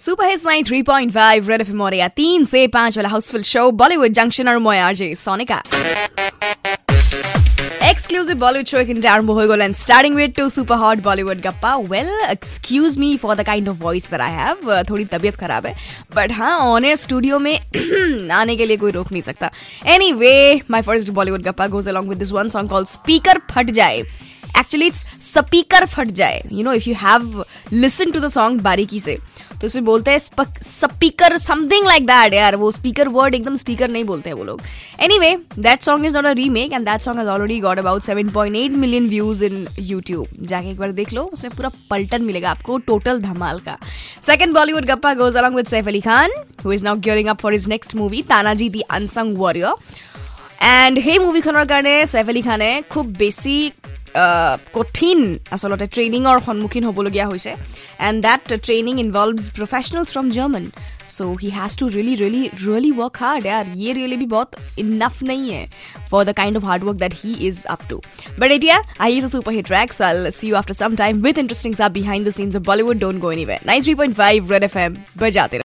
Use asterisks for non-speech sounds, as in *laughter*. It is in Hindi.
Super hit nine three point five red F Moriya तीन से पाँच वाला हाउसफुल शो बॉलीवुड जंक्शन और मोया RJ Sonika exclusive Bollywood show एक आरंभ हो गयो and starting with two super hot Bollywood गप्पा. Well excuse me for the kind of voice that I have थोड़ी तबीयत खराब है बट हाँ ऑन एयर स्टूडियो में *clears throat* आने के लिए कोई रोक नहीं सकता. Anyway my first Bollywood गप्पा goes along with this one song called speaker फट जाए. एक्चुअली इट्स स्पीकर फट जाए. You know if you have listen to the song बारीकी से तो उसमें बोलते हैं स्पीकर समथिंग लाइक दैट यार. वो स्पीकर वर्ड एकदम स्पीकर नहीं बोलते हैं वो लोग. Anyway that song is not a remake and that song is already got about seven point eight million views in YouTube जाके एक बार देख लो, उसमें पूरा पलटन मिलेगा आपको टोटल धमाल का. सेकंड बॉलीवुड गप्पा goes along with Saif Ali Khan who is now gearing up for his next movie Tanaji the unsung warrior and he movie खनोर कारण सैफ अली खान खूब बेसिक কঠিন আচলতে ট্ৰেইনিঙৰ সন্মুখীন হ'বলগীয়া হৈছে and that training ইনভলভছ professionals from German চ' he has to really really really work hard air ইয়ে ৰিয়েলি বি বহুত ইনাফ নাই হে for the kind of hard work that he is up to but এতিয়া আহি আছে super hit tracks all see you after some time with interesting chap behind the scenes of Bollywood don't go' anyway nine three point five Red F M বজাতে